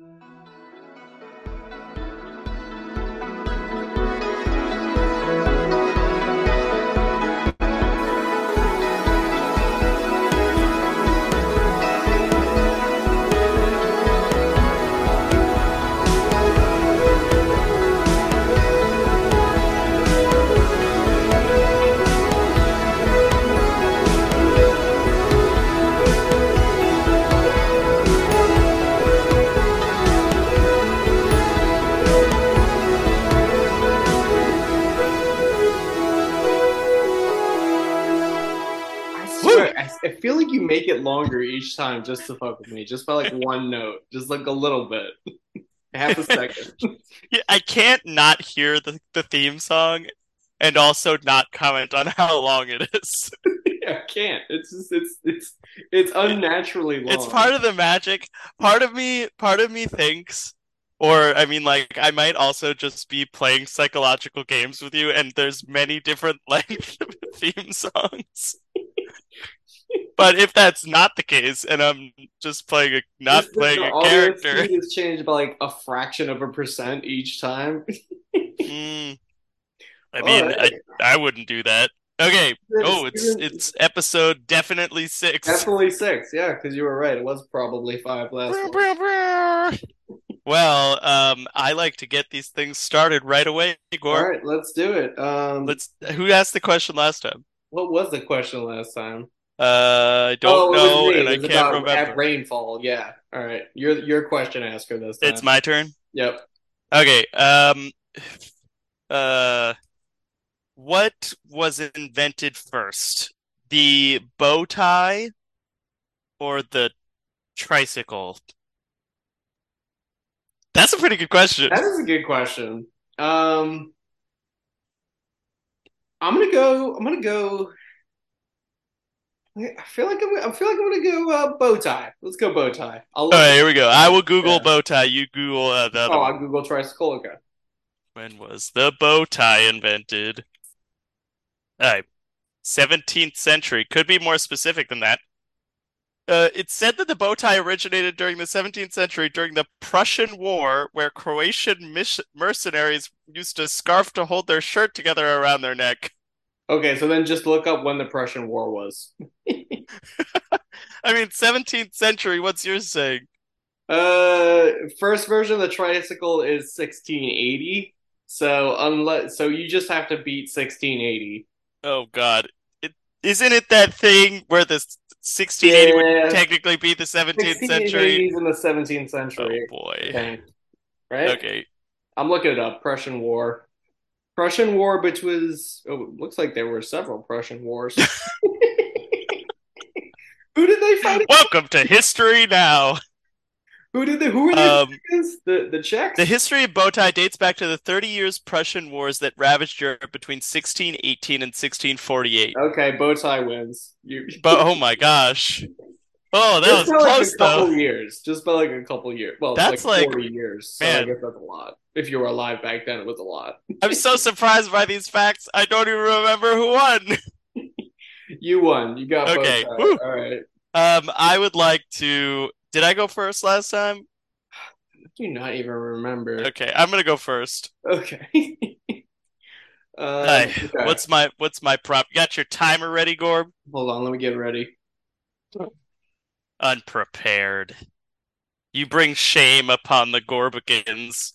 I I, feel like you make it longer each time just to fuck with me, just by like one note, just like a little bit, half a second. Yeah, I can't not hear the, the theme song and also not comment on how long it is. I can't. It's just it's it's it's unnaturally long. It's part of the magic. Part of me, part of me thinks, or I mean, like I might also just be playing psychological games with you, and there's many different length theme songs. But if that's not the case, and I'm just playing a not Just- playing a character, is changed by like a fraction of a percent each time. mm, I mean, I, I wouldn't do that. Okay. Oh, it's it's episode definitely six. Definitely six, yeah, because you were right. It was probably five last Brr, one. brr, brr. Well, um, I like to get these things started right away, All right, let's do it. Um, Let's. Who asked the question last time? what was the question last time? Uh, I oh, don't was know, and I can't remember. rainfall. Yeah. All right, you're your question asker this time. It's my turn. Yep. Okay. Um, uh, what was invented first? The bow tie or the tricycle? That's a pretty good question. That is a good question. Um, I'm gonna go. I'm gonna go. I feel like I'm. I feel like I'm gonna go uh, bow tie. Let's go bow tie. I'll All right, here we go. I will Google Yeah. bow tie. You Google uh, the Oh, one. I'll Google tricycle. Okay. When was the bow tie invented? All right, 17th century. Could be more specific than that. Uh, it's said that the bow tie originated during the 17th century during the Prussian War, where Croatian mis mercenaries used a scarf to hold their shirt together around their neck. Okay, so then just look up when the Prussian War was. I mean, 17th century, what's yours saying? Uh, first version of the tricycle is 1680. So unless, so you just have to beat 1680. Oh God. It, isn't it that thing where the 1680 would technically be the 17th century? 1680s in the 17th century. Oh boy. Okay. Right? Okay. I'm looking it up. Prussian War. Prussian War, which was oh, it looks like there were several Prussian wars. Who did they fight? Welcome to History Now. Who did they? Who were the Um, the the Czechs? the history of bow tie dates back to the 30 years Prussian wars that ravaged Europe between 1618 and 1648. Okay, bow tie wins. You, But oh my gosh. Oh, that just was like close a couple though. years. Just by like a couple years. Well, That's like like- 40 years. So man. I guess that's a lot. If you were alive back then, it was a lot. I'm so surprised by these facts. I don't even remember who won. You won. You got Okay. All right. Um, I would like to. Did I go first last time? I do not even remember. Okay, I'm gonna go first. Okay. uh, Hi. okay. What's my What's my prop? You got your timer ready, Gorb? Hold on, let me get ready. Unprepared. You bring shame upon the Gorbicans.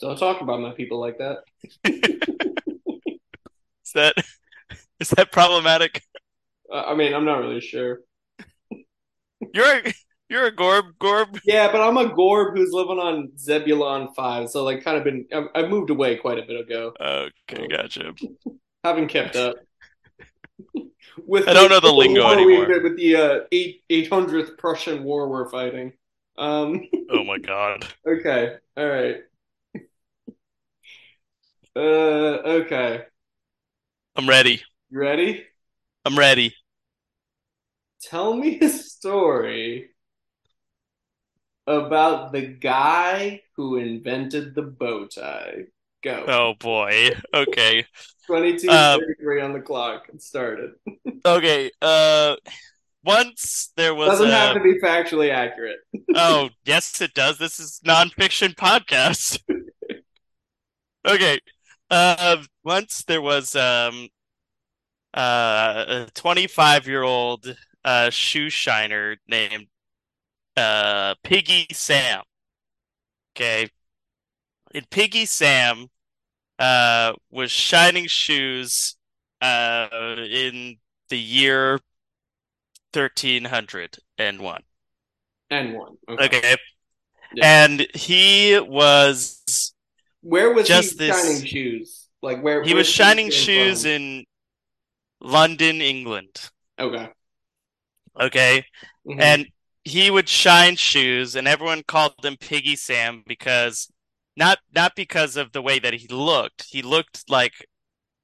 Don't talk about my people like that. Is that is that problematic? Uh, I mean, I'm not really sure. You're a, you're a Gorb, Gorb. Yeah, but I'm a Gorb who's living on Zebulon 5, so like kind of been I, I moved away quite a bit ago. Okay, gotcha. Haven't kept up. With I don't know the lingo we- anymore. With the uh, eight eight hundredth Prussian War we're fighting. Um. Oh my god. Okay. All right. Uh. Okay. I'm ready. You ready? I'm ready. Tell me a story about the guy who invented the bow tie. Go. Oh boy. Okay. 22 Um, 33 on the clock. It started. Okay. Uh once there was Doesn't a, have to be factually accurate. oh yes it does this is nonfiction podcast okay uh once there was um uh a 25 year old uh shoe shiner named uh Piggy Sam okay and Piggy Sam uh was shining shoes uh in the year 1301 And one. Okay. okay Yeah. and he was Where was Just he this- shining shoes? Like where he was shining shoes from? in London, England. Okay. Okay. Mhm. And he would shine shoes and everyone called him Piggy Sam because not not because of the way that he looked. He looked like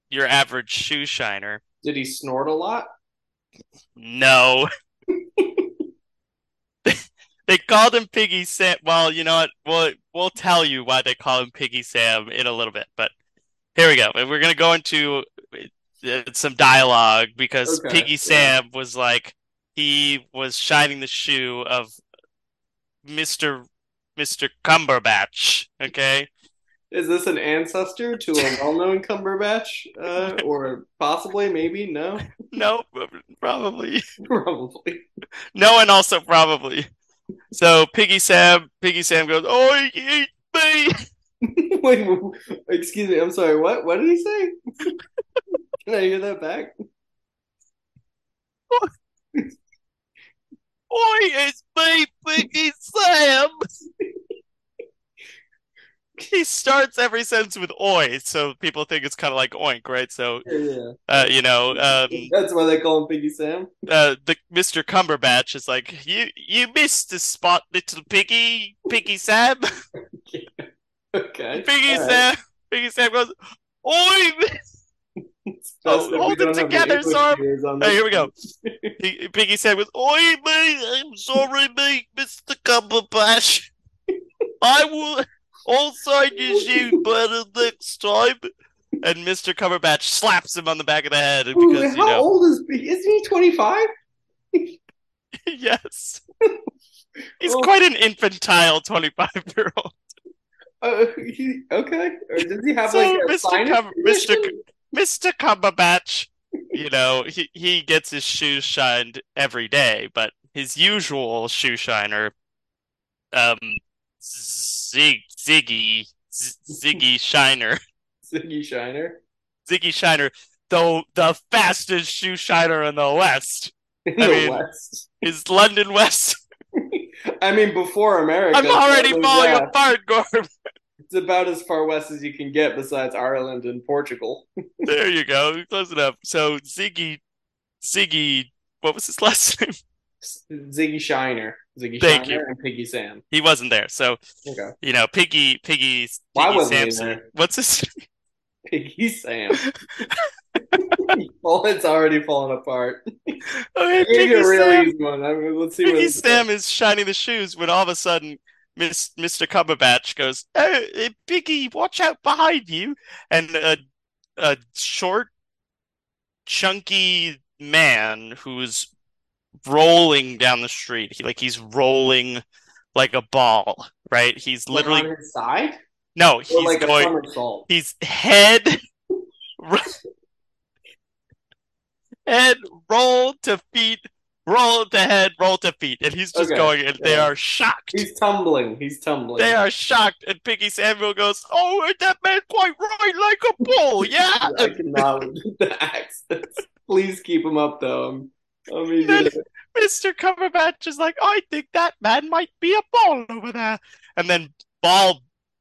your average shoe shiner. did he snort a lot? No. They called him Piggy Sam. Well, you know what? We'll we'll tell you why they call him Piggy Sam in a little bit. But here we go. We're gonna go into uh, some dialogue because Okay, Piggy yeah. Sam was like he was shining the shoe of Mister Mister Cumberbatch. Okay, Is this an ancestor to a well-known Cumberbatch? Uh, or possibly, maybe, no? no, probably Probably. no, and also probably. So Piggy Sam, Piggy Sam goes, "Oh, eat me." Wait, excuse me, I'm sorry, what? What did he say? Can I hear that back? Oi, it's me, Piggy Sam. he starts every sentence with oi, so people think it's kind of like oink, right? So, Yeah, uh, you know, um, That's why they call him Piggy Sam. uh, the Mr. Cumberbatch is like, you, you missed the spot, little piggy, Piggy Sam. Okay. Piggy all right. Sam, Piggy Sam goes, oi. It's best that we hold it don't have the together, Sarb. Hey, here we go. He, Piggy Sam goes, oi, me, I'm sorry, me, Mr. Cumberbatch. I will also your shoe better next time. And Mr. Cumberbatch slaps him on the back of the head because, you how know, old is? Isn't he 25? yes. He's Oh. quite an infantile 25 year old. Uh, he, okay. Or does he have So, like a Mr. Cum- Mr. Mr. Cumberbatch, you know, he, he gets his shoes shined every day, but his usual shoe shiner, um, Zig, Ziggy, Z- Ziggy Shiner, Ziggy Shiner? Ziggy Shiner, though the fastest shoe shiner in the West, In I the mean, West. is London West. I mean, before America. I'm already falling yeah, apart, Gorm. It's about as far west as you can get besides Ireland and Portugal. There you go, close enough. So Ziggy, Ziggy, what was his last name? Ziggy Shiner. Ziggy Thank Shiner and Piggy Sam. He wasn't there, so Okay. you know, Piggy, Piggy, Why Piggy wasn't he there? What's his? Piggy Sam. well, it's already falling apart. Okay, Piggy you Sam. one. I mean, let's see what Piggy Sam is shining the shoes when all of a sudden Miss, Mr. Cumberbatch goes, "Oh, eh, Piggy, watch out behind you!" And a a short, chunky man who's rolling down the street. He like he's rolling like a ball, right? He's like literally on his side no, he's like going. He's head head roll to feet, roll to head, roll to feet, and he's just Okay, going, and they are shocked. He's tumbling. He's tumbling. They are shocked, and Piggy Samuel goes, "Oh, that man quite right like a bull, yeah." I cannot the accents. Please keep him up, though. I'm, I'm Then- Mr. Cumberbatch is like, "I think that man might be a ball over there," and then Ball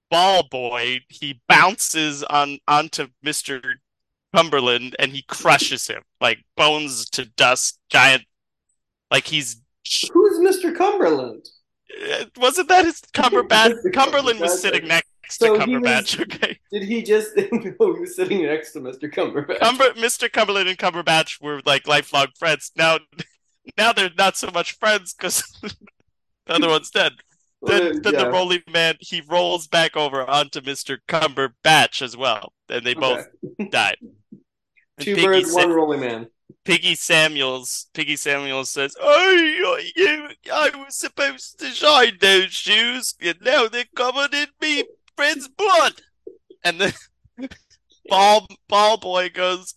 Ball Boy he bounces on onto Mr. Cumberland and he crushes him like bones to dust, giant, like he's Who's Mr. Cumberland? Uh, Wasn't that his Cumberbatch? Cumberland was sitting next So to he was- Cumberbatch. Okay, Did he just? oh, he was sitting next to Mr. Cumberbatch. Cumber, Mr. Cumberland and Cumberbatch were like lifelong friends. Now, now they're not so much friends because the other one's dead. Then, then the Yeah. rolling man he rolls back over onto Mr. Cumberbatch as well, and they both Okay. died. Two birds, one rolling man. Piggy Samuels, Piggy Samuels says, "Oh, you, I was supposed to shine those shoes, and now they're covered in me friend's blood." And then Ball Ball Boy goes,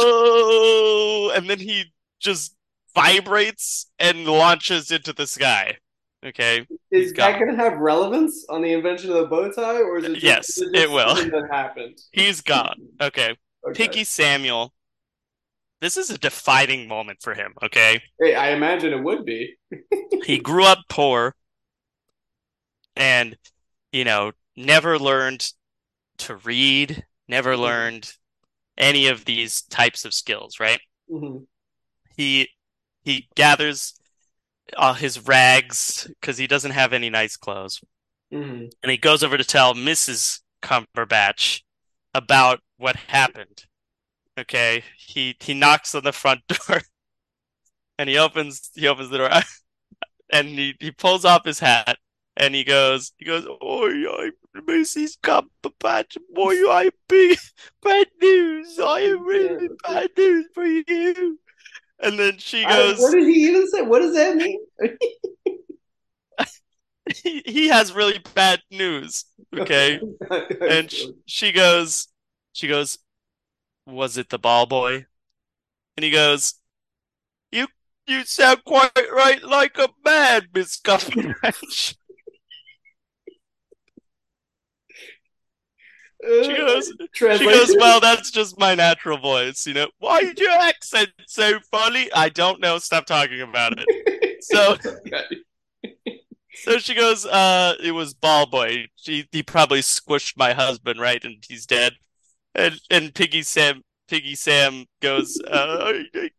"Oh," and then he just vibrates and launches into the sky. Okay, Is that going to have relevance on the invention of the bow tie, or is it just, Yes, is just it will. That happened. he's gone. Okay, Okay. Piggy Samuel. This is a defining moment for him. Okay. Hey, I imagine it would be. he grew up poor and you know never learned to read never Mhm. learned any of these types of skills right Mhm. he he gathers all his rags because he doesn't have any nice clothes Mhm. and he goes over to tell mrs cumberbatch about what happened okay he he knocks on the front door and he opens he opens the door and he, he pulls off his hat and he goes he goes oh I'm Mrs. Cumberbatch boy I big bad news I am really bad news for you and then she I- goes what did he even say? What does that mean? he, he has really bad news okay and sh- she goes she goes was it the ball boy and he goes you you sound quite right like a man miss Cumberbatch she goes She goes, Well, that's just my natural voice, you know. Why is your accent so funny? I don't know. Stop talking about it. So so she goes, uh, it was ball boy. She he probably squished my husband, right? And he's dead. And and Piggy Sam Piggy Sam goes, uh,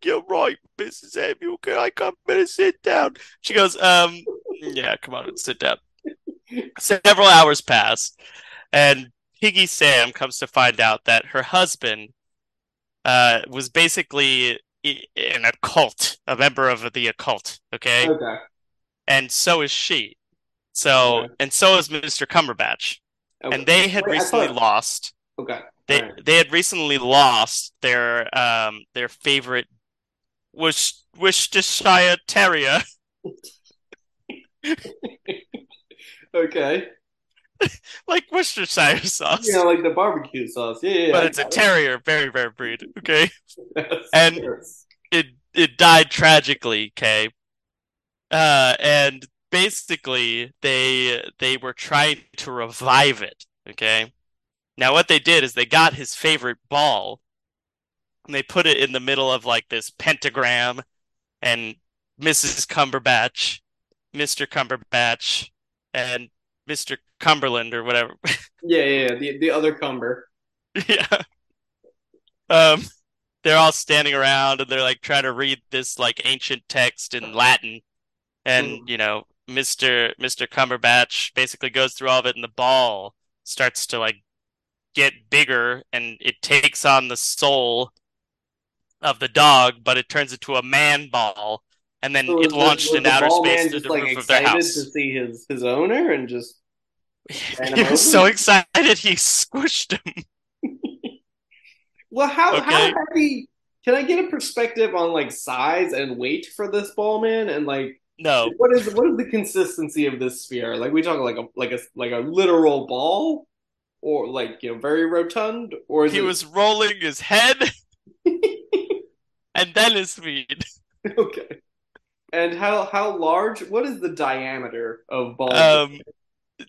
you're right, Mrs. Samuel. Can I come and sit down? She goes, um, yeah, come on and sit down. Several hours pass, and Piggy Sam comes to find out that her husband uh, was basically i- in a cult, a member of the occult. Okay, Okay. and so is she. So Okay. and so is Mr. Cumberbatch, Okay. and they had Wait, recently thought- lost. Okay. They Alright. they had recently lost their um their favorite Wish Worcestershire Terrier. Okay. like Worcestershire sauce. Yeah, like the barbecue sauce. Yeah, yeah. but I it's a got it. terrier, very rare breed. Okay, Yes, and- yes. it it died tragically. Okay, uh, and basically they they were trying to revive it. Okay, now what they did is they got his favorite ball, and they put it in the middle of like this pentagram, and Mrs. Cumberbatch, Mr. Cumberbatch, and Mr. Cumberland or whatever. yeah, yeah, yeah. The the other cumber. Yeah. Um, they're all standing around and they're like trying to read this like ancient text in Latin. And, Mhm. you know, Mr. Mr. Cumberbatch basically goes through all of it and the ball starts to like get bigger and it takes on the soul of the dog, but it turns into a man ball. And then So it the- launched the outer space to the like roof of their excited house. to see his his owner and just He was so excited he squished him. Well, how how heavy? Can I get a perspective on like size and weight for this ball man and like No, what is what is the consistency of this sphere? Like we talk like a like a like a literal ball or like you know very rotund or he it was rolling his head and then his feet. okay? And how how large? What is the diameter of ball? Um,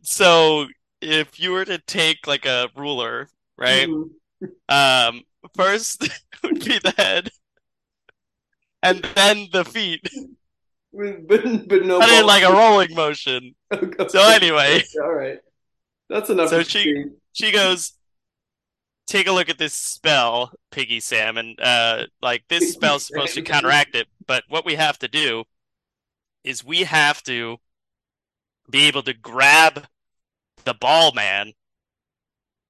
so if you were to take like a ruler, right? Mhm. Um, first would be the head, and then the feet, But, but, no but in ball. like a rolling motion. Okay. So anyway, all right, that's enough. So she-. She goes, "Take a look at this spell, Piggy Sam, and uh, like this spell's supposed to counteract it. But what we have to do is we have to be able to grab the ball man,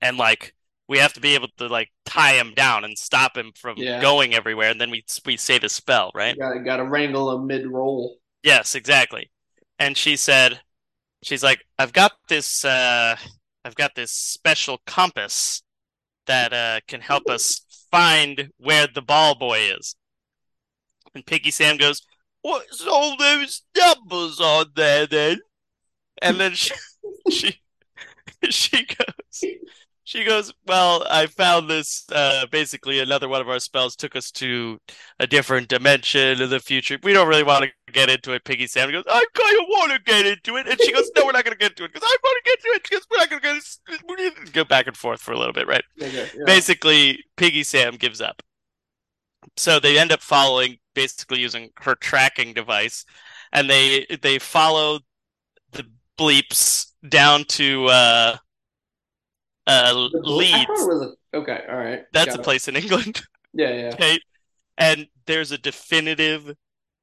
and like we have to be able to like tie him down and stop him from Yeah. going everywhere. And then we we say the spell, right? Got got to wrangle a mid roll. Yes, exactly. And she said, she's like, I've got this, uh, I've got this special compass that uh, can help us find where the ball boy is. And Piggy Sam goes, What's all those numbers on there then? And then she she, she goes she goes, Well, I found this uh basically another one of our spells took us to a different dimension in the future. We don't really want to get into it, Piggy Sam goes, I kinda wanna get into it and she goes, No, we're not gonna get into it because I wanna get into it because we're not gonna get we need to go back and forth for a little bit, right? Okay, yeah. basically Piggy Sam gives up. So they end up following basically using her tracking device and they they follow the bleeps down to uh uh Leeds. a, okay, all right. That's got a it. place in England. Yeah, yeah. Okay. And there's a definitive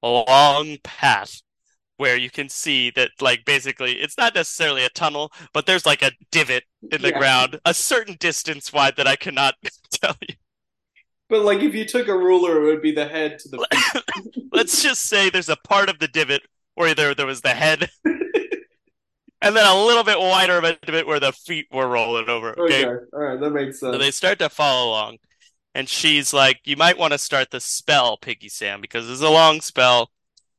long path where you can see that like basically it's not necessarily a tunnel, but there's like a divot in the Yeah. ground a certain distance wide that I cannot tell you. But like if you took a ruler, it would be the head to the let's just say there's a part of the divot where there there was the head, and then a little bit wider of a divot where the feet were rolling over. Okay, Okay, all right, that makes sense. so they start to follow along, and she's like, "You might want to start the spell, Piggy Sam, because it's a long spell,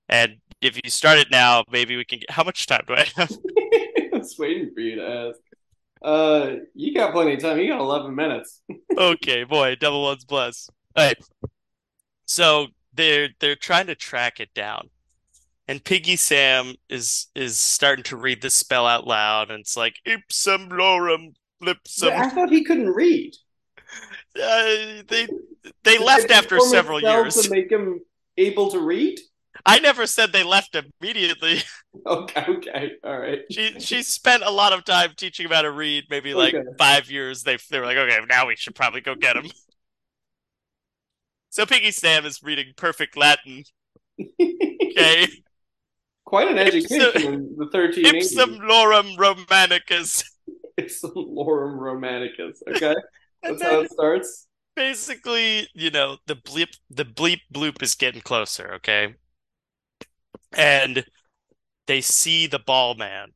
and if you start it now, maybe we can get. How much time do I have? I was waiting for you to ask. Uh, you got plenty of time. You got 11 minutes. okay, boy, double ones plus. All right, so they're they're trying to track it down. And Piggy Sam is is starting to read the spell out loud, and it's like ipsum lorem lipsum. I thought he couldn't read. Uh, they they Did left they after several years. to make him able to read. I never said they left immediately. Okay, okay, all right. She she spent a lot of time teaching him how to read, maybe like Okay. five years. They they were like, okay, now we should probably go get him. So Piggy Sam is reading perfect Latin. Okay, Quite an Ipsum- education in the 1380s. ipsum lorem romanicus. Ipsum lorem romanicus. Okay, that's how it starts. basically, you know, the bleep the bleep bloop is getting closer, okay? And they see the ball man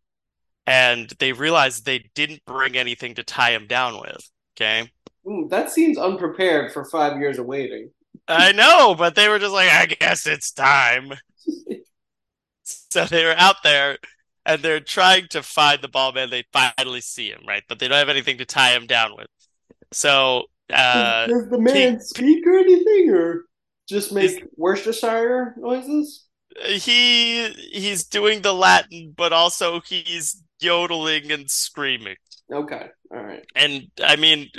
and they realize they didn't bring anything to tie him down with, okay? Ooh, that seems unprepared for five years of waiting. I know, but they were just like, I guess it's time. So they were out there and they're trying to find the ball man. They finally see him, right? But they don't have anything to tie him down with. So uh Does the man speak or anything, or just make Worcestershire noises? he he's doing the Latin, but also he's yodeling and screaming. Okay, all right. And I mean,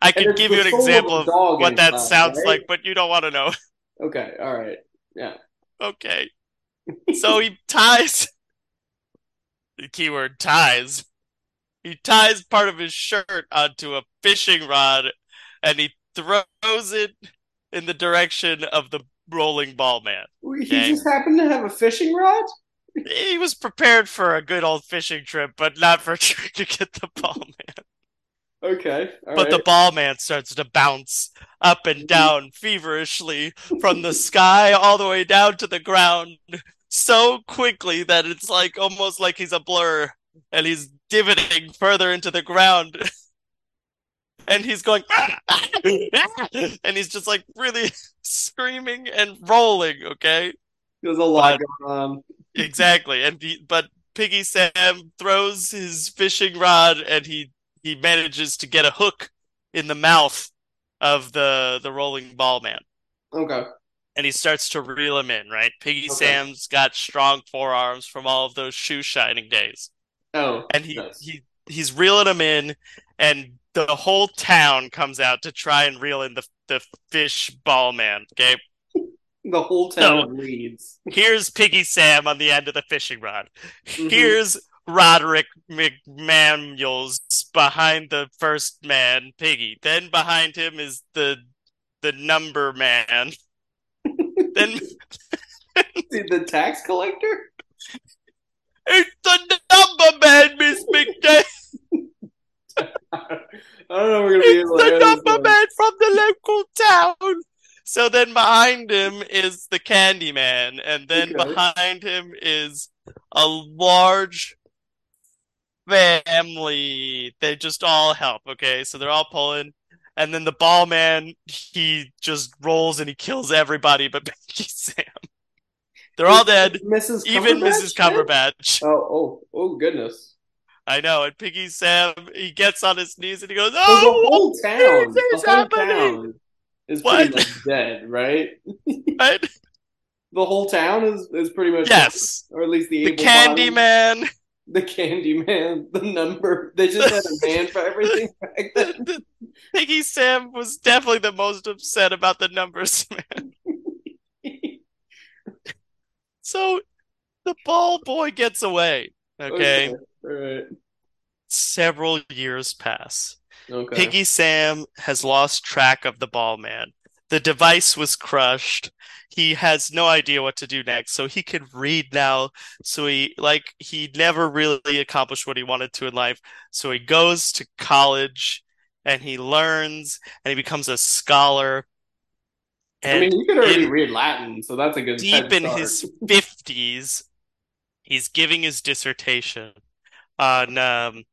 I could give you an example of what that sounds right? like, but you don't want to know. Okay, all right. Yeah. Okay. So he ties the keyword ties. He ties part of his shirt onto a fishing rod and he throws it in the direction of the rolling ball man. He Okay. just happened to have a fishing rod. He was prepared for a good old fishing trip, but not for trying to get the ball man. Okay, all But the right. ball man starts to bounce up and down feverishly from the sky all the way down to the ground so quickly that it's like almost like he's a blur and he's divoting further into the ground. And he's going, ah, ah. and he's just like really screaming and rolling, okay? There's a lot but- going on. Exactly. And he, but Piggy Sam throws his fishing rod and he he manages to get a hook in the mouth of the the rolling ball man. Okay. And he starts to reel him in, right? Piggy Okay. Sam's got strong forearms from all of those shoe shining days. Oh, And he, yes. he he's reeling him in and the whole town comes out to try and reel in the the fish ball man. Okay. the whole town Leeds. Here's Piggy Sam on the end of the fishing rod. Mhm. Here's Roderick McManuels behind the first man, Piggy. Then behind him is the the number man. then The, tax collector. it's the number man, Miss McDay. I don't know. We're gonna be It's the number one. man from the local town. So then behind him is the Candy Man, and then Okay. behind him is a large family. They just all help, okay? So they're all pulling, and then the ball man he just rolls and he kills everybody but Piggy Sam. They're all dead, Mrs. even Mrs. dead? Cumberbatch. Oh, oh, oh, goodness. I know, and Piggy Sam he gets on his knees and he goes, So the "Oh, whole town, is the whole happening? town is What? pretty much dead, right? what?" The whole town is, is pretty much yes, or at least the the able Candy Man." The Candy Man, the number. They just had a man for everything back then. the, Piggy Sam was definitely the most upset about the numbers, man. So the ball boy gets away. Oh, okay. All right. Several years pass. Okay. Piggy Sam has lost track of the ball man. The device was crushed. He has no idea what to do next. So he can read now. So he like he never really accomplished what he wanted to in life. So he goes to college and he learns and he becomes a scholar. I And mean, you could already in- read Latin, so that's a good deep in his 50s he's giving his dissertation on um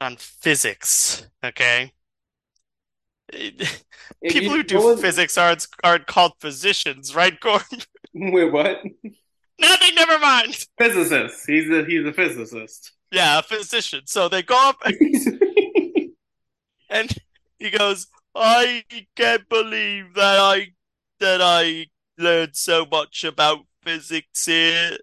on physics okay people you- who do physics aren't aren't called physicians right Gordon Wait, what? nothing never mind Physicist. He's a he's a physicist. yeah a physician so they go up and he goes i can't believe that i that i learned so much about physics here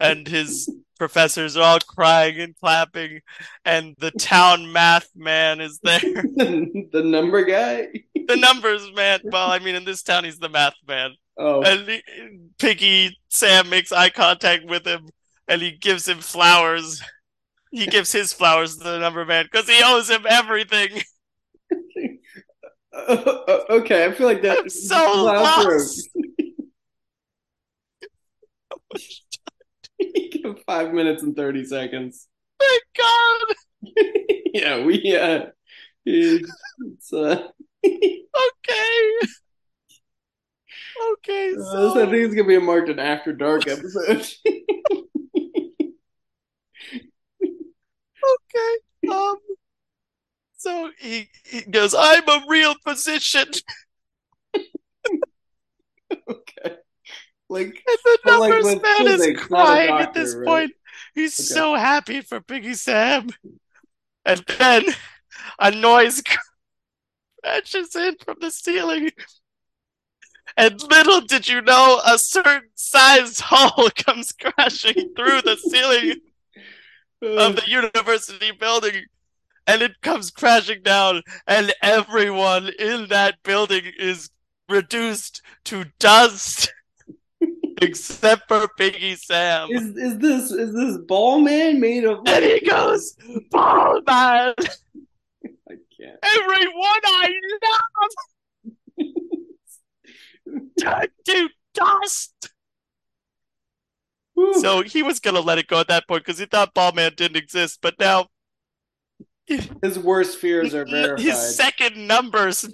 and his professors are all crying and clapping and the town math man is there the number guy. the numbers man well i mean in this town he's the math man Oh, and he, piggy sam makes eye contact with him and he gives him flowers he gives his flowers to the number man because he owes him everything Uh, okay. I feel like that. I'm so lost. Five minutes and thirty seconds. Thank God. yeah, we uh, it's uh, Okay. Okay, uh, so I think it's gonna be a marked an after dark episode. okay. Um so he, he goes, I'm a real physician. okay, like And the But, like, numbers man is physics, not a crying at this right? point. He's Okay. so happy for Piggy Sam. And then a noise crashes in from the ceiling. And little did you know, a certain sized hole comes crashing through the ceiling of the university building. And it comes crashing down, and everyone in that building is reduced to dust, except for Piggy Sam. is is this is this ball man made of? And he goes, Ball man, I can't. everyone I love turned to dust. Whew. So he was gonna let it go at that point because he thought Ball Man didn't exist, but now his worst fears are verified. his second numbers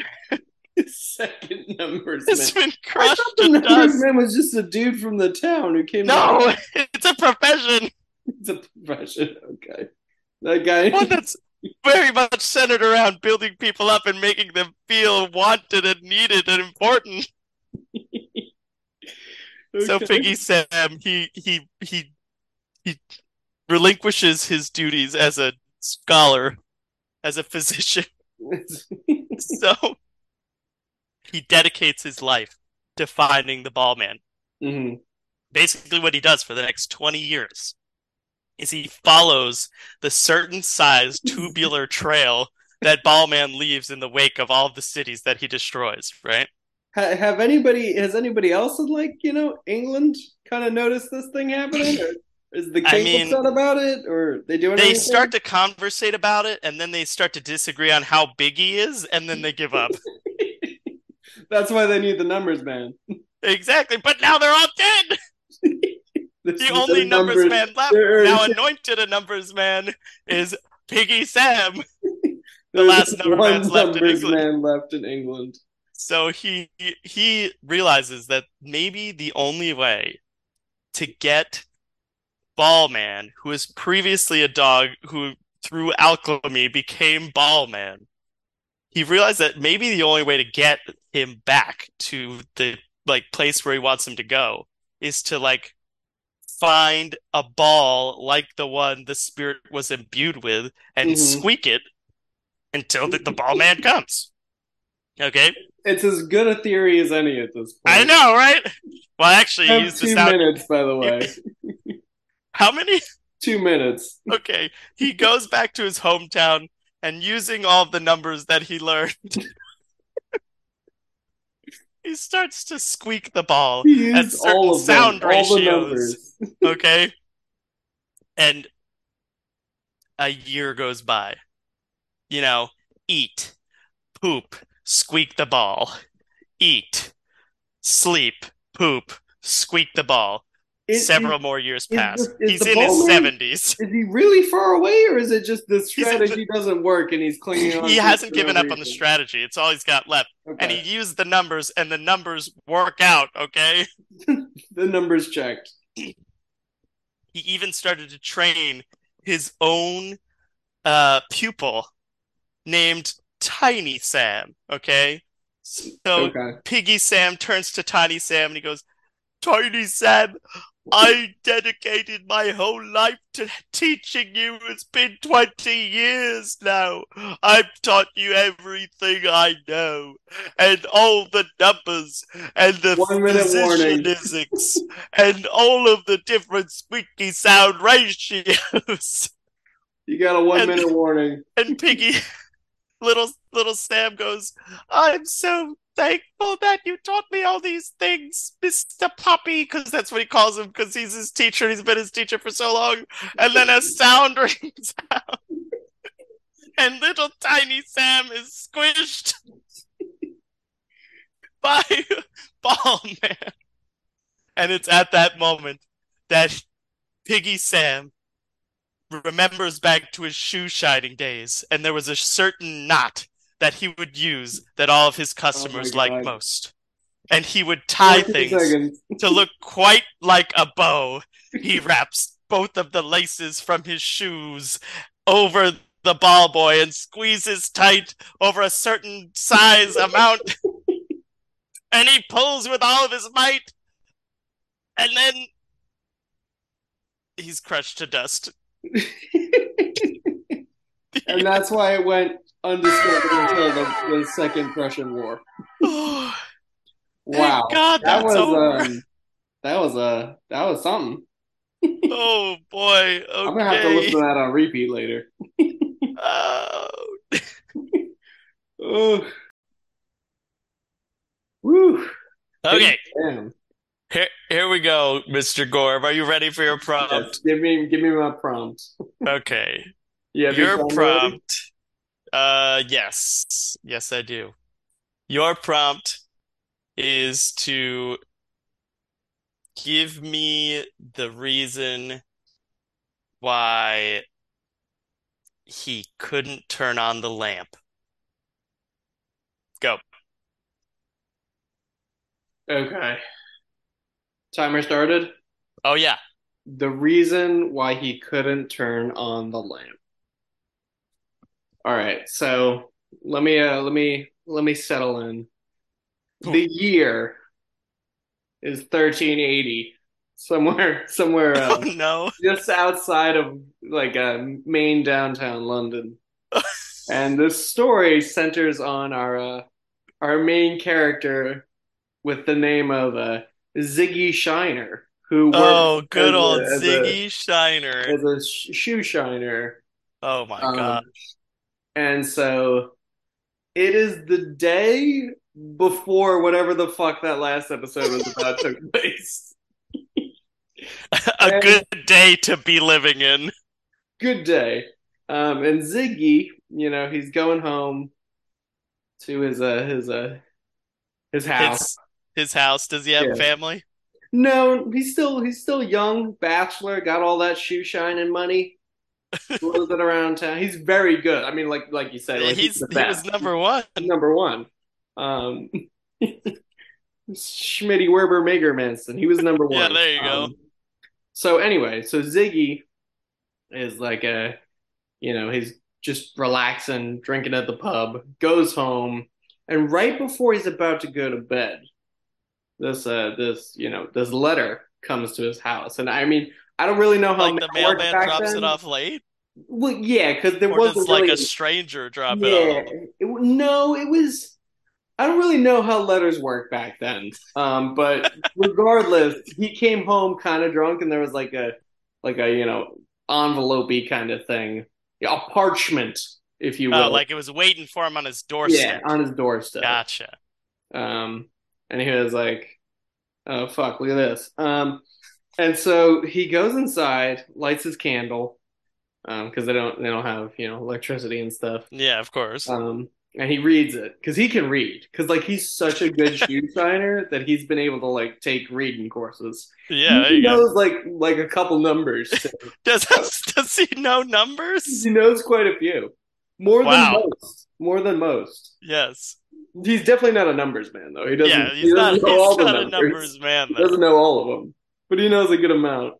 second numbers has man. been I crushed thought the numbers dust. man was just a dude from the town who came. No, it's a profession, it's a profession. Okay, that guy. one that's very much centered around building people up and making them feel wanted and needed and important. So Okay. Piggy Sam, he he he he relinquishes his duties as a scholar, as a physician. So he dedicates his life to finding the ball man. Mhm. Basically, what he does for the next 20 years is he follows the certain size tubular trail that ball man leaves in the wake of all of the cities that he destroys, right? Have anybody has anybody else in like you know England kind of noticed this thing happening? Or is the I mean, upset about it, or they doing? They anything? start to conversate about it and then they start to disagree on how big he is and then they give up. That's why they need the numbers man. exactly, but now they're all dead. The only their numbers man left, They're- now anointed a numbers man, is Piggy Sam. the last number man's left in numbers England. man left in England. So he he realizes that maybe the only way to get Ballman, who was previously a dog who through alchemy became Ballman, he realized that maybe the only way to get him back to the like place where he wants him to go is to like find a ball like the one the spirit was imbued with and Mhm. squeak it until the, the ball man comes. Okay, It's as good a theory as any at this point. I know, right? Well, actually, I have used two sound. minutes, by the way. How many? two minutes. Okay, he goes back to his hometown and using all the numbers that he learned, he starts to squeak the ball at certain sound them, ratios. Okay, and a year goes by. You know, eat, poop, squeak the ball, eat, sleep, poop, squeak the ball. Is- Several more years is pass. is He's in his seventies. Is he really far away, or is it just the strategy doesn't work and he's clinging on? He hasn't given up on the strategy. It's all he's got left. Okay. And he used the numbers, and the numbers work out, okay? the numbers checked. He even started to train his own uh, pupil named Tiny Sam, okay? So Okay. Piggy Sam turns to Tiny Sam and he goes, Tiny Sam, I dedicated my whole life to teaching you. It's been 20 years now. I've taught you everything I know, and all the numbers, and the physics, and all of the different squeaky sound ratios. You got a one And- minute warning. And Piggy, little little Sam goes, "I'm so thankful that you taught me all these things, Mister Poppy, because that's what he calls him, because he's his teacher. He's been his teacher for so long. And then a sound rings out, and little tiny Sam is squished by Ball Man. And it's at that moment that Piggy Sam remembers back to his shoe shining days, and there was a certain knot that he would use that all of his customers Oh my liked God. most. And he would tie things to look quite like a bow. He wraps both of the laces from his shoes over the ball boy and squeezes tight over a certain size amount. and he pulls with all of his might. And then he's crushed to dust. and that's why it went undiscovered until the, the Second Prussian War. oh, Wow, God, that that's was over. um, that was uh, that was something. oh boy. Okay. I'm gonna have to listen to that on repeat later. Oh. Ugh. Woo. okay. Damn. Here, here we go, Mr. Gorb. Are you ready for your prompt? Yes, give me give me my prompt. Okay. You have Your prompt ready? prompt. Uh, yes. Yes, I do. Your prompt is to give me the reason why he couldn't turn on the lamp. Go. Okay. Timer started. Oh, yeah. The reason why he couldn't turn on the lamp. All right, so let me uh let me let me settle in. The year is 1380. Somewhere somewhere Oh, uh, no. just outside of like uh, main downtown London. And this story centers on our uh, our main character with the name of uh, Ziggy Shiner, who Oh, good a- old a- Ziggy Shiner. as a sh- shoe shiner. Oh my Um, God. And so it is the day before whatever the fuck that last episode was about took place. A good day to be living in. Good day. Um, and Ziggy, you know, he's going home to his uh his uh his house. His, his house. Does he have Yeah. family? No, he's still he's still young, bachelor, got all that shoe shining money. It around town. He's very good. I mean, like like you said, like, He's the he was number one. number one. Um, Schmitty Werben Jagerman Jensen. He was number one. Yeah, there you go. Um, so anyway, so Ziggy is like a, you know, he's just relaxing, drinking at the pub, goes home, and right before he's about to go to bed, this uh this you know this letter comes to his house, and I mean I don't really know how Like the mailman drops then. it off late, Well, yeah, because there wasn't does like a stranger drop it yeah. off? It, no, it was. I don't really know how letters work back then. Um, but regardless, he came home kind of drunk, and there was like a like a you know envelopey kind of thing, yeah, a parchment, if you Oh, will. like it was waiting for him on his doorstep. yeah, on his doorstep. Gotcha. Um, and he was like, "Oh fuck, look at this." Um, and so he goes inside, lights his candle, um, because they don't they don't have you know electricity and stuff. Yeah, of course. Um, and he reads it because he can read because like he's such a good shoe shiner that he's been able to like take reading courses. Yeah, he you go. knows like like a couple numbers. Does does he know numbers? he knows quite a few, more Wow. than most. More than most. Yes. He's definitely not a numbers man though. He doesn't. Yeah, he he's doesn't not know he's all the not a numbers. numbers man He doesn't know all of them, but he knows a good amount.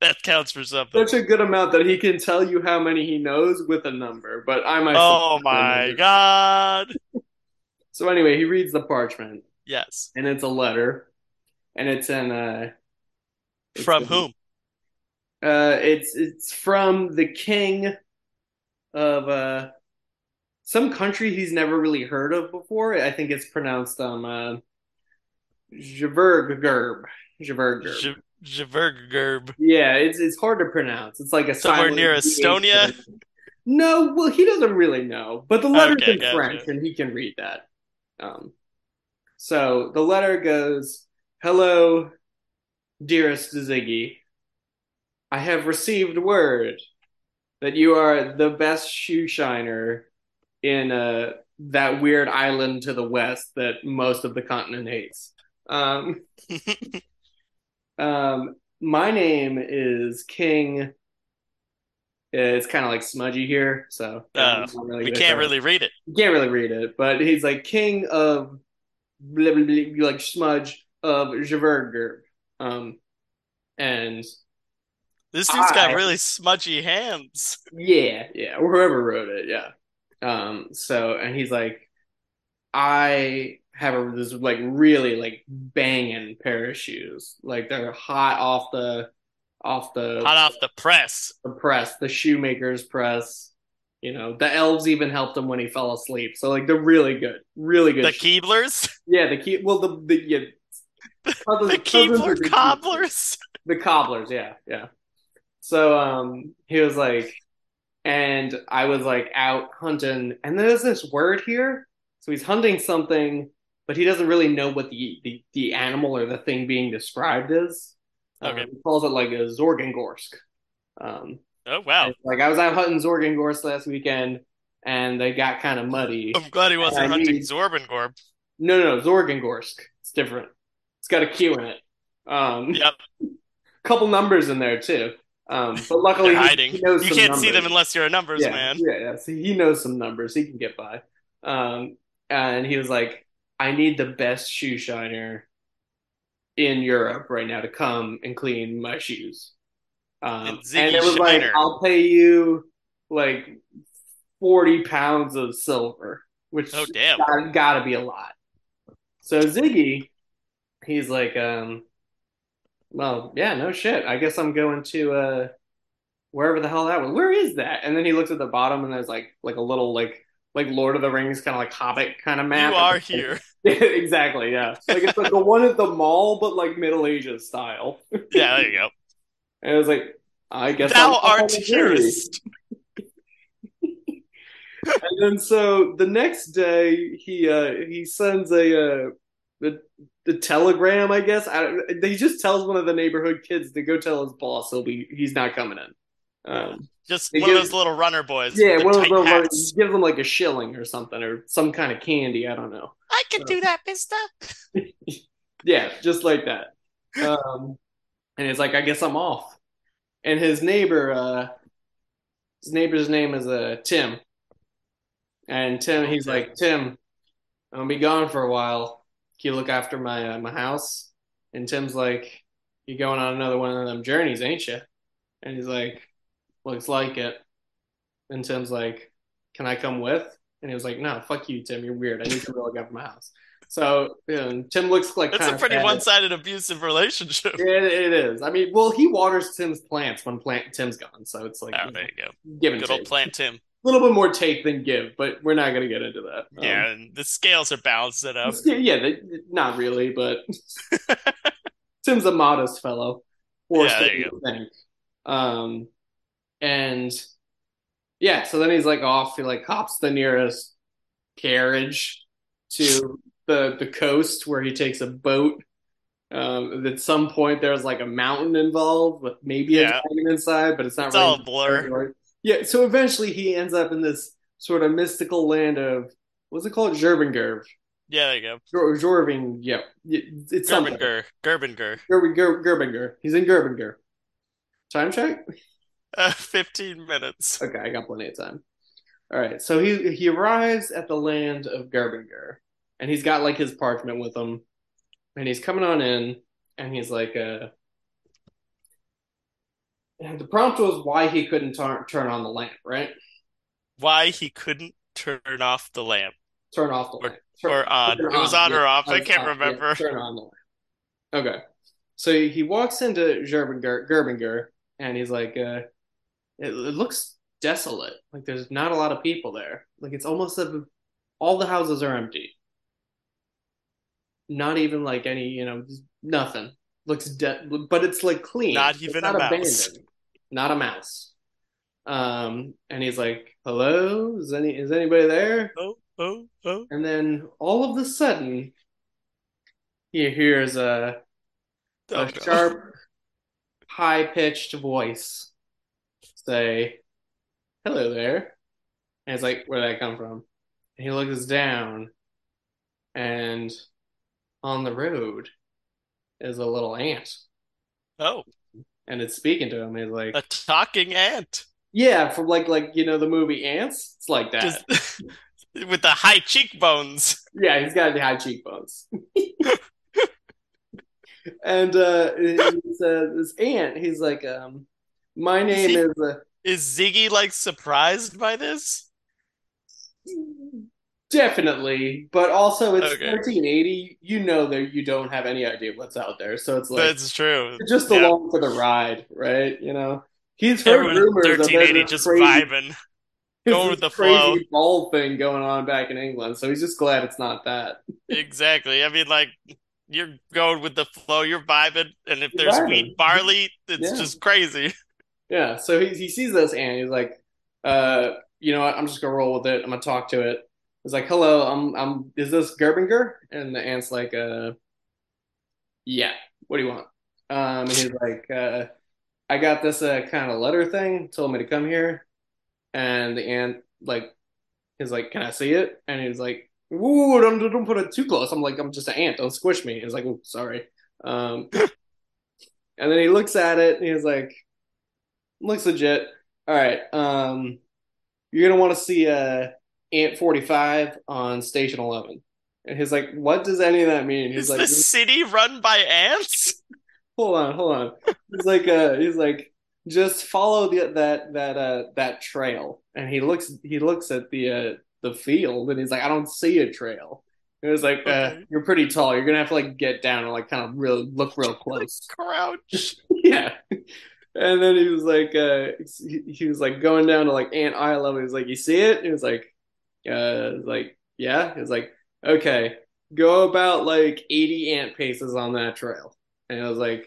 That counts for something. Such a good amount that he can tell you how many he knows with a number. But I myself. Oh my god. So anyway, he reads the parchment, Yes. and it's a letter, and it's in uh, it's From in- whom? Uh, it's it's from the king of uh some country he's never really heard of before. I think it's pronounced um uh. Javergurb. J- Yeah, it's it's hard to pronounce. It's like a Somewhere near Estonia? No, well, he doesn't really know, but the letter's Okay, in gotcha. French, and he can read that. Um, so the letter goes, "Hello, dearest Ziggy. I have received word that you are the best shoe shiner in uh, that weird island to the west that most of the continent hates. Um, um, my name is King." It's kind of like smudgy here, so Uh, really we can't really read it. you can't really read it, but he's like king of blah, blah, blah, like smudge of Javergurb. Um, and This dude's got really smudgy hands. yeah, yeah, whoever wrote it, yeah. Um, so and he's like, I have a, this like really like banging pair of shoes, like they're hot off the off the Hot off the press. the press, the shoemaker's press. You know, the elves even helped him when he fell asleep. So like they're really good, really good. The shoes. Keeblers. Yeah, the key. Well, the the yeah, cousins- The Keebler the cobblers. The cobblers, yeah, yeah. So um, he was like, and I was like out hunting, and there's this word here. So he's hunting something, but he doesn't really know what the the, the animal or the thing being described is. Um, Okay. he calls it like a Zorgengorsk. Um, Oh wow. like I was out hunting Zorgengorsk last weekend, and they got kind of muddy. I'm glad he wasn't hunting need- Zorbengorb. No, no, no, Zorgengorsk. It's different. It's got a Q in it. Um, Yep. couple numbers in there too. Um, but luckily he- hiding. he knows You some can't see them unless you're a numbers yeah, man. Yeah, yeah. So he knows some numbers. He can get by. Um, and he was like, "I need the best shoe shiner in Europe right now to come and clean my shoes." Um, And it was like, "I'll pay you like forty pounds of silver," which Oh damn. got, gotta be a lot. So Ziggy, he's like, um, well, yeah, no shit. I guess I'm going to uh wherever the hell that was. Where is that? And then he looks at the bottom and there's like like a little like like Lord of the Rings kind of like Hobbit kind of map. You are here. exactly, yeah. Like it's like the one at the mall, but like Middle Ages style. Yeah, there you go. And I was like, I guess Thou I'm art hearest. and then so the next day he uh he sends a uh the the telegram i guess I, he just tells one of the neighborhood kids to go tell his boss he'll be he's not coming in um Just one of give- those little runner boys. yeah one of those hats. gives them like a shilling or something or some kind of candy i don't know I can do that, mister. yeah just like that um and he's like i guess i'm off and his neighbor uh his neighbor's name is uh tim and tim he's Okay. like tim i'm gonna be gone for a while can you look after my uh, my house and tim's like You're going on another one of them journeys ain't you and he's like looks like it And Tim's like, "Can I come with?" And he was like, "No, fuck you, Tim. You're weird. I need to go get my house." So you know, Tim looks like It's a pretty one-sided abusive relationship. It, it is. I mean, well, he waters Tim's plants when plant Tim's gone, so it's like Oh, there you go. give and Good take. old plant Tim. A little bit more take than give, but we're not going to get into that. Um, Yeah, and the scales are balanced it up. yeah, yeah, they, not really, but Tim's a modest fellow. Or Yeah, there you think. Um, and yeah, so then he's like off. He like hops the nearest carriage to the the coast where he takes a boat. Um, at some point, there's like a mountain involved with maybe a Yeah. dragon inside, but it's not It's all really a blur. Yeah, so eventually he ends up in this sort of mystical land of what's it called, Gerbinger. Yeah, there you go. Jor- Jorving, yeah, it's something. Gerbinger. Gerbinger. Gerb- Gerb- Gerbinger. He's in Gerbinger. Time check? Uh, 15 minutes. Okay, I got plenty of time. All right, so he he arrives at the land of Gerbinger, and he's got like his parchment with him, and he's coming on in, and he's like, uh, and the prompt was why he couldn't turn turn on the lamp, right? Why he couldn't turn off the lamp. Turn off the Or- lamp. Turn- or on. It was on or yeah, off. I on- can't on, yeah, remember. turn on the lamp. Okay, so he walks into Gerbinger, Gerbinger, and he's like, uh, it, it looks desolate. Like there's not a lot of people there. Like it's almost as if all the houses are empty. Not even like any, you know, nothing. Looks dead, but it's like clean. Not It's even not a mouse. abandoned. Not a mouse. Um, and he's like, "Hello, is any is anybody there?" Oh, oh, oh. And then all of a sudden, he hears a Oh, a sharp, high pitched voice say, Hello there. And it's like, where did that come from? And he looks down, and on the road is a little ant, Oh, and it's speaking to him. He's like, a talking ant. Yeah, from like like you know the movie Antz. It's like that. Just with the high cheekbones. Yeah, he's got the high cheekbones. and uh, uh, this ant, he's like, um, my name he- is. Uh, Is Ziggy like surprised by this? Definitely, but also it's Okay. 1380. You know that you don't have any idea what's out there, so it's like That's true. just Yeah. along for the ride, right? You know, he's heard Everyone rumors 1380 just crazy, vibing. going with the crazy ball thing going on back in England, so he's just glad it's not that. Exactly. I mean, like, you're going with the flow, you're vibing, and if there's wheat barley, it's Yeah. just crazy. Yeah, so he he sees this ant. He's like, uh, you know what? I'm just gonna roll with it. I'm gonna talk to it. He's like, hello, I'm I'm. Is this Gerbinger? And the ant's like, uh, yeah. What do you want? Um, and he's like, uh, I got this uh kind of letter thing. Told me to come here. And the ant like, he's like, can I see it? And he's like, ooh, don't don't put it too close. I'm like, I'm just an ant. Don't squish me. He's like, sorry. Um, and then he looks at it and he's like looks legit. All right. Um, you're gonna want to see uh Ant 45 on Station 11. And he's like, what does any of that mean? He's Is like, the city run by ants? hold on, hold on. He's like, uh, he's like, just follow the that that uh that trail. And he looks he looks at the uh the field and he's like, I don't see a trail. It was like, uh, you're pretty tall. You're gonna have to like get down and like kind of really look real close. Crouch. Yeah. And then he was like, uh, he, he was like going down to like ant eye level. He was like, you see it? He was like, uh, like, yeah. He was like, okay, go about like 80 ant paces on that trail. And I was like,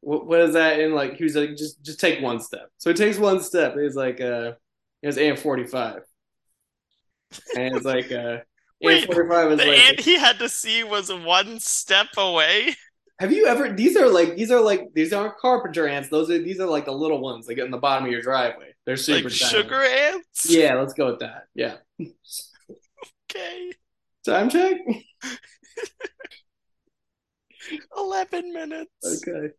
what, what is that? And like, he was like, just, just take one step. So he takes one step. He's like, uh, it was ant 45. And it's like, uh, Wait, ant 45 is The like, ant he had to see was one step away. Have you ever? These are like these are like these aren't carpenter ants. Those are these are like the little ones that get in the bottom of your driveway. They're super Like sugar ants? Yeah, let's go with that. Yeah. Okay. Time check. 11 minutes. Okay.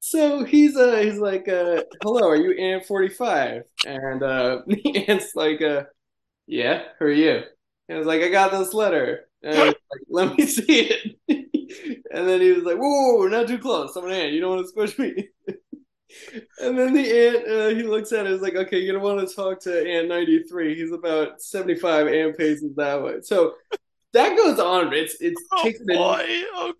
So he's uh he's like uh hello, are you ant forty five? And uh the ant's like uh yeah, who are you? And I was like, I got this letter. And like, let me see it. and then he was like, whoa, we're not too close. I'm an ant. You don't want to squish me. And then the ant, uh, he looks at it, is like, okay, you're gonna want to talk to Ant 93. He's about 75 ant paces that way. So that goes on. It's it's Oh taken boy,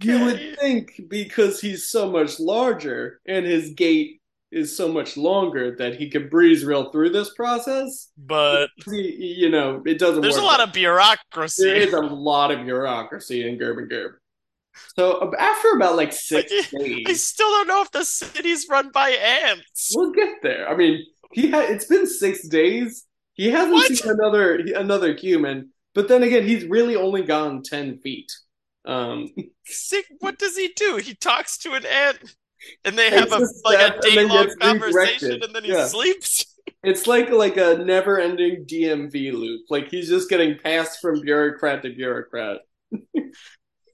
You would think because he's so much larger and his gait is so much longer that he could breeze real through this process. But He, you know, it doesn't there's a lot of bureaucracy. There is a lot of bureaucracy in Gerb and Gerb. So after about like six I days, still don't know if the city's run by ants. we'll get there. I mean, he had it's been six days. He hasn't What? seen another another human, but then again, he's really only gone ten feet. Um, Sick. What does he do? He talks to an ant, and they have a like a day long conversation, and then he Yeah. sleeps. It's like like a never ending DMV loop. Like he's just getting passed from bureaucrat to bureaucrat.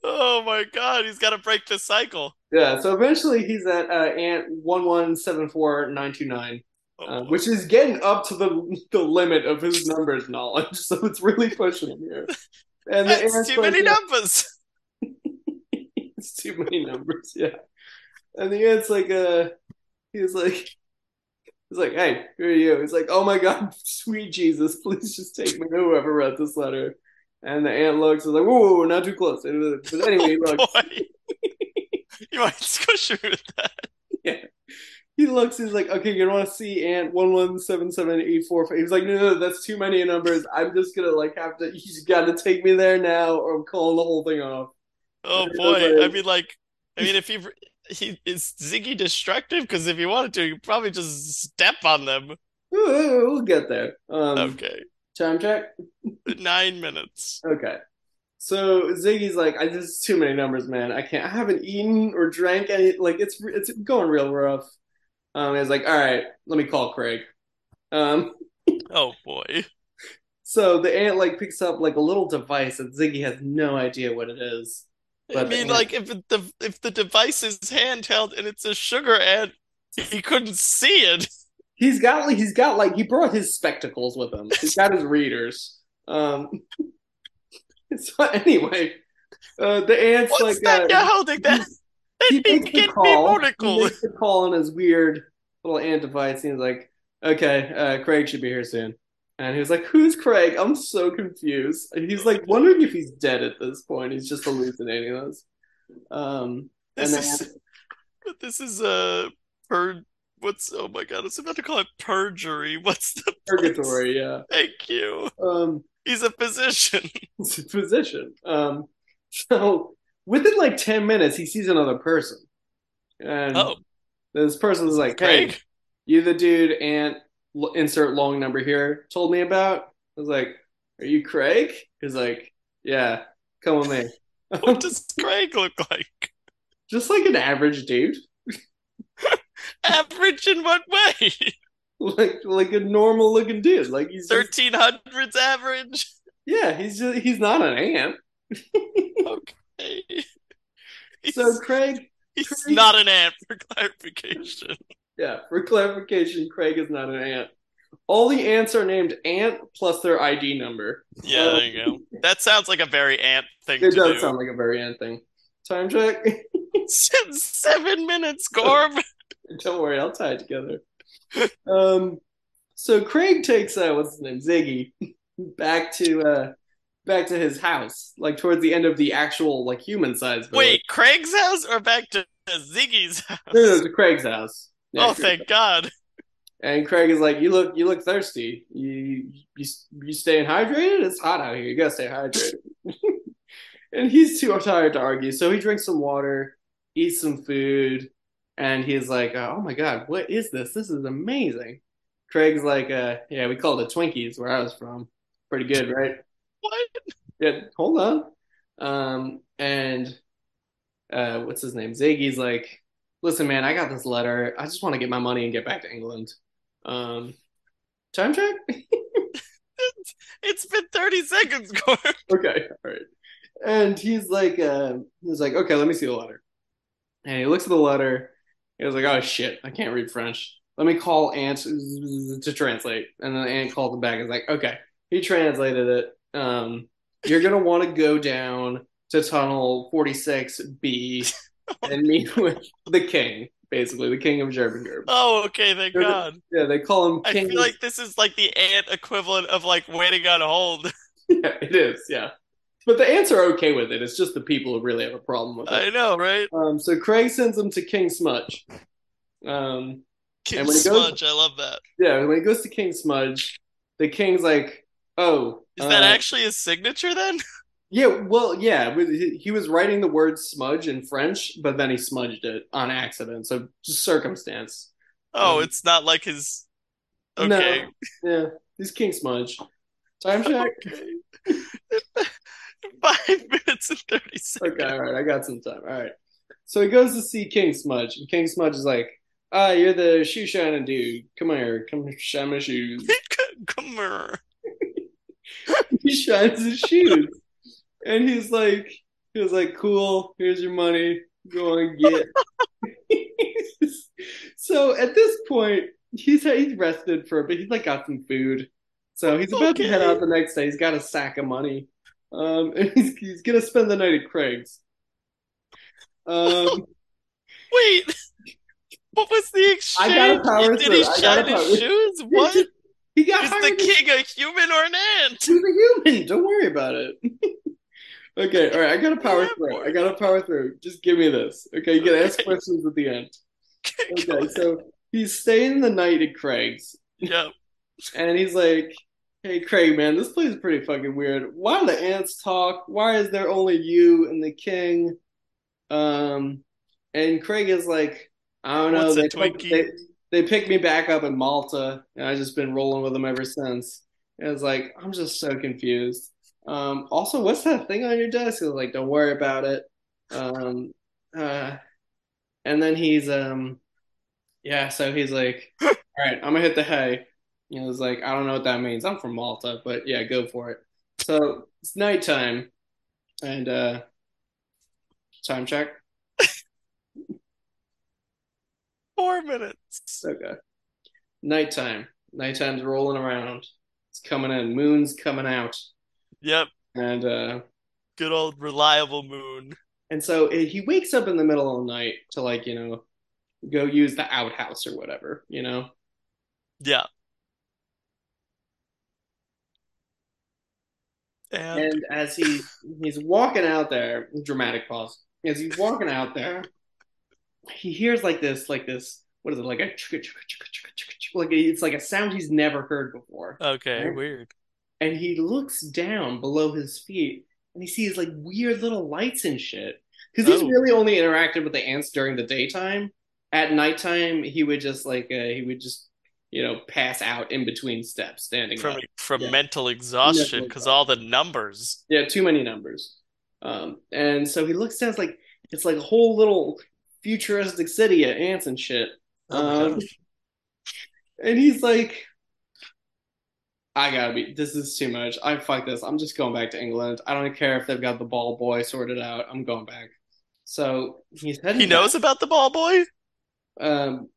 Oh my god, he's got to break the cycle. Yeah, so eventually he's at uh, ant one one seven four nine two nine, Oh, uh, which is getting up to the the limit of his numbers knowledge. So it's really pushing him here. And the that's too many numbers. it's too many numbers. Yeah, and the ant's like, uh, he's like. He's like, hey, who are you? He's like, oh my God, sweet Jesus, please just take me to whoever wrote this letter. And the ant looks and is like, whoa, not too close. But anyway, he Oh looks, you might squish me with that. Yeah. he looks, he's like, okay, you don't want to see ant one one seven seven eight four five. He's like, no, no, that's too many numbers. I'm just gonna like have to. You just got to take me there now, or I'm calling the whole thing off. Oh And boy, was I mean, like, I mean, if he he is Ziggy destructive because if he wanted to, could probably just step on them. We'll get there. Um, Okay, time check. nine minutes. Okay. So Ziggy's like, I this is too many numbers, man. I can't. I haven't eaten or drank any. Like it's it's going real rough. Um, he's like, all right, let me call Craig. Um, Oh boy. so the ant like picks up like a little device that Ziggy has no idea what it is. I But the mean, like if the if the device is handheld and it's a sugar ant, he couldn't see it. He's got like he's got like he brought his spectacles with him. He's got his readers. Um, so anyway, uh, the ant's What's like that uh, you're holding? That he that he the can be call. He monocle. makes the call on his weird little ant device. And he's like, "Okay, uh, Craig should be here soon." And he was like, "Who's Craig?" I'm so confused. And he's like wondering if he's dead at this point. He's just hallucinating this. Um, and This then is this is uh per what's oh my god, I was about to call it perjury. What's the place? purgatory, yeah. Thank you. Um, He's a physician. it's a physician. Um, so within like ten minutes, he sees another person, and Oh, this person's like, "Hey, Craig. you the dude and insert long number here told me about i was like are you craig he's like yeah come with me What does Craig look like? just like an average dude Average in what way? like like a normal looking dude like he's Thirteen hundreds average. yeah he's just, he's not an ant Okay. He's, so craig he's Craig- not an ant for clarification. yeah for clarification craig is not an ant all the ants are named ant plus their id number Yeah, Uh, there you go. That sounds like a very ant thing it does do. sound like a very ant thing time check Seven minutes, Gorb. Don't worry, I'll tie it together. um, so Craig takes uh, what's his name, Ziggy, back to uh, back to his house, like towards the end of the actual like human size. Wait, Craig's house or back to Ziggy's house? no, no, to Craig's house. Yeah, oh, Craig's thank God. And Craig is like, "You look, you look thirsty. You, you, you staying hydrated? It's hot out here. You gotta stay hydrated." and he's too tired to argue, so he drinks some water, eats some food, and he's like, "Oh my God, what is this? This is amazing." Craig's like, uh, "Yeah, we called it Twinkies where I was from. Pretty good, right?" What? Yeah, hold on. Um, and uh, what's his name? Ziggy's like, listen, man, I got this letter. I just want to get my money and get back to England. Um, time check? It's been 30 seconds, Gorb. okay, all right. And he's like, uh, he's like, okay, let me see the letter. And he looks at the letter. He was like, oh shit, I can't read French. Let me call Ant to translate. And then Ant called him back. He's like, okay. He translated it. Um, you're gonna want to go down to tunnel 46B and meet with the king. basically the king of Jervingurb. Oh, okay, thank They're the- God. Yeah, they call him I king. feel like this is like the ant equivalent of like waiting on hold. yeah, it is. Yeah, but the ants are okay with it. It's just the people who really have a problem with it. I know, right? Um, so Craig sends him to King Smudge. Um, King And when goes- Smudge, I love that. yeah, when he goes to King Smudge, the king's like, "Oh, Is that uh, actually his signature then? Yeah, well, yeah, he was writing the word smudge in French, but then he smudged it on accident. So just circumstance. Oh, Um, it's not like his. No. Yeah, he's King Smudge. Time check. Okay. Five minutes and 30 seconds. Okay, all right, I got some time. All right. So he goes to see King Smudge, and King Smudge is like, "Ah, you're the shoe shining dude. Come here, come shine my shoes." Come here. he shines his shoes, and he's like, he was like, "Cool, here's your money. Go and get." so at this point, he's he's rested for a bit. He's like got some food, so he's about to head out the next day. He's got a sack of money, um, and he's he's gonna spend the night at Craig's. Um, Wait. What was the exchange? I gotta power Did he shine his shoes? What? he got Is the king a human or an ant? He's a human. Don't worry about it. okay, all right. I gotta power Yeah, through. I gotta power through. Just give me this. Okay, you can ask questions at the end. Okay, so he's staying the night at Craig's, Yep. and he's like, "Hey, Craig, man, this place is pretty fucking weird. Why do the ants talk? Why is there only you and the king?" Um, and Craig is like, "I don't know. They, Twinkie?" they they picked me back up in Malta, and I've just been rolling with them ever since." And it's like, I'm just so confused. Um, also, what's that thing on your desk? I was like, don't worry about it. Um, uh, and then he's um, yeah. So he's like, all right, I'm gonna hit the hay. Know, he's like, I don't know what that means. I'm from Malta, but yeah, go for it. So it's nighttime, and uh, time check. Four minutes. Okay. Nighttime. Nighttime's rolling around. It's coming in. Moon's coming out. Yep. And uh Good old reliable moon. and so eh, he wakes up in the middle of the night to like, you know, go use the outhouse or whatever, you know. Yeah. And And as he he's walking out there, dramatic pause. As he's walking out there, he hears like this, like this, what is it, like a like it's like a sound he's never heard before. okay, Right. weird. and he looks down below his feet and he sees like weird little lights and shit. Because he's Oh. really only interacted with the ants during the daytime. At nighttime, he would just like uh, he would just you know pass out in between steps, standing From up. from Yeah. mental exhaustion because all the numbers. Yeah, too many numbers. Um, and so he looks down. It's like it's like a whole little futuristic city of ants and shit. Oh Um, and he's like, I gotta be, this is too much. I fuck this. I'm just going back to England. I don't care if they've got the ball boy sorted out. I'm going back. So he's heading He knows about the ball boy? Um,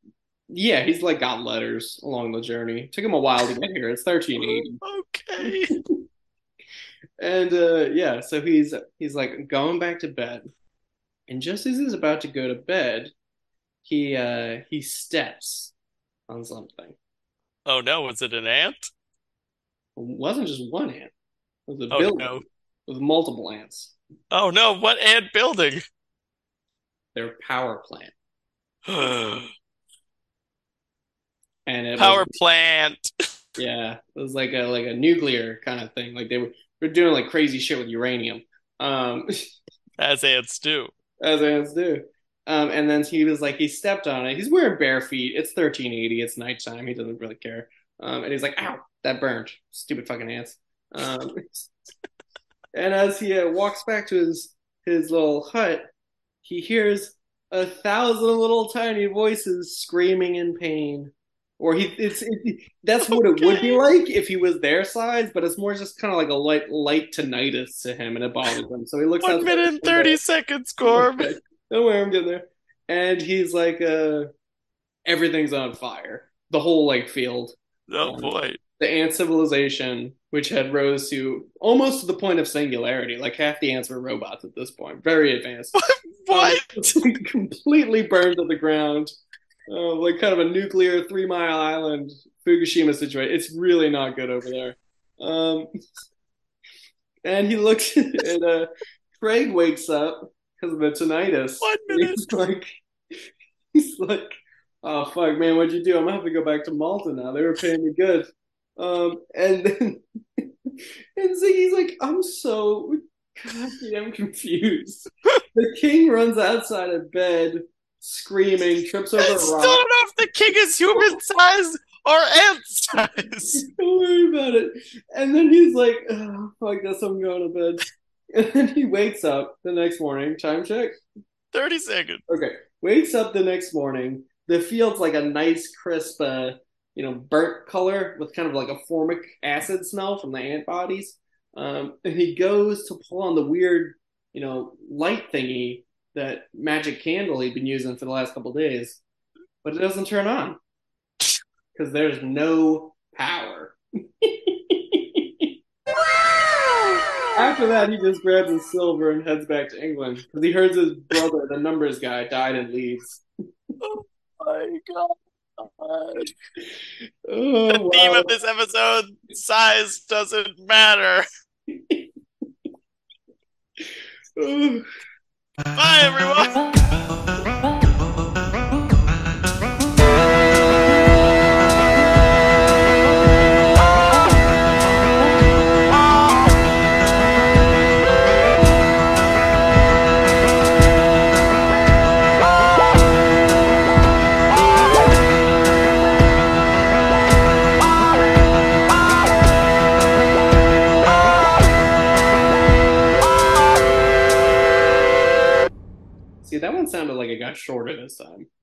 yeah, he's like got letters along the journey. Took him a while to get here. It's 1380. Okay. And uh, yeah, so he's he's like going back to bed. And just as he's about to go to bed, he uh he steps on something. Oh no, was it an ant? It wasn't just one ant. It was a Oh building no. with multiple ants. Oh no, what ant building? Their power plant. Power And it was plant. yeah, it was like a like a nuclear kind of thing. Like they were they're doing like crazy shit with uranium. Um As ants do. as ants do. Um, and then he was like, he stepped on it. He's wearing bare feet. It's 1380. It's nighttime. He doesn't really care. Um, and he's like, ow, that burned. Stupid fucking ants. Um, and as he uh, walks back to his, his little hut, he hears a thousand little tiny voices screaming in pain. Or he, it's, it, that's what it would be like if he was their size, but it's more just kind of like a light, light tinnitus to him, and it bothers him. So he looks One minute and 30 seconds, Gorb. Okay. Don't worry, I'm getting there. And he's like, uh, everything's on fire. The whole like field. Oh boy. the ant civilization, which had rose to almost to the point of singularity. Like half the ants were robots at this point, very advanced. What? Um, completely burned to the ground, uh, like kind of a nuclear Three Mile Island Fukushima situation. It's really not good over there. Um, and he looks at uh, Craig wakes up because of the tinnitus. One minute. He's like, he's like, oh fuck, man, what'd you do? I'm gonna have to go back to Malta now. They were paying me good. Um, and then and Ziggy's like, I'm so goddamn confused. the king runs outside of bed screaming, trips over I a still rock. don't know if the king is human size or ant size. Don't worry about it. And then he's like, oh, fuck this, I'm going to bed. And then he wakes up the next morning. Time check. 30 seconds. Okay. Wakes up the next morning. The field's like a nice, crisp, uh, you know, burnt color with kind of like a formic acid smell from the ant bodies. Um, and he goes to pull on the weird, you know, light thingy that magic candle he'd been using for the last couple days, but it doesn't turn on because there's no power. After that, he just grabs his silver and heads back to England because he heard his brother, the numbers guy, died in Leeds. Oh my god. Oh, The theme wow. of this episode size doesn't matter. Oh. Bye, everyone. Sounded like it got shorter this time.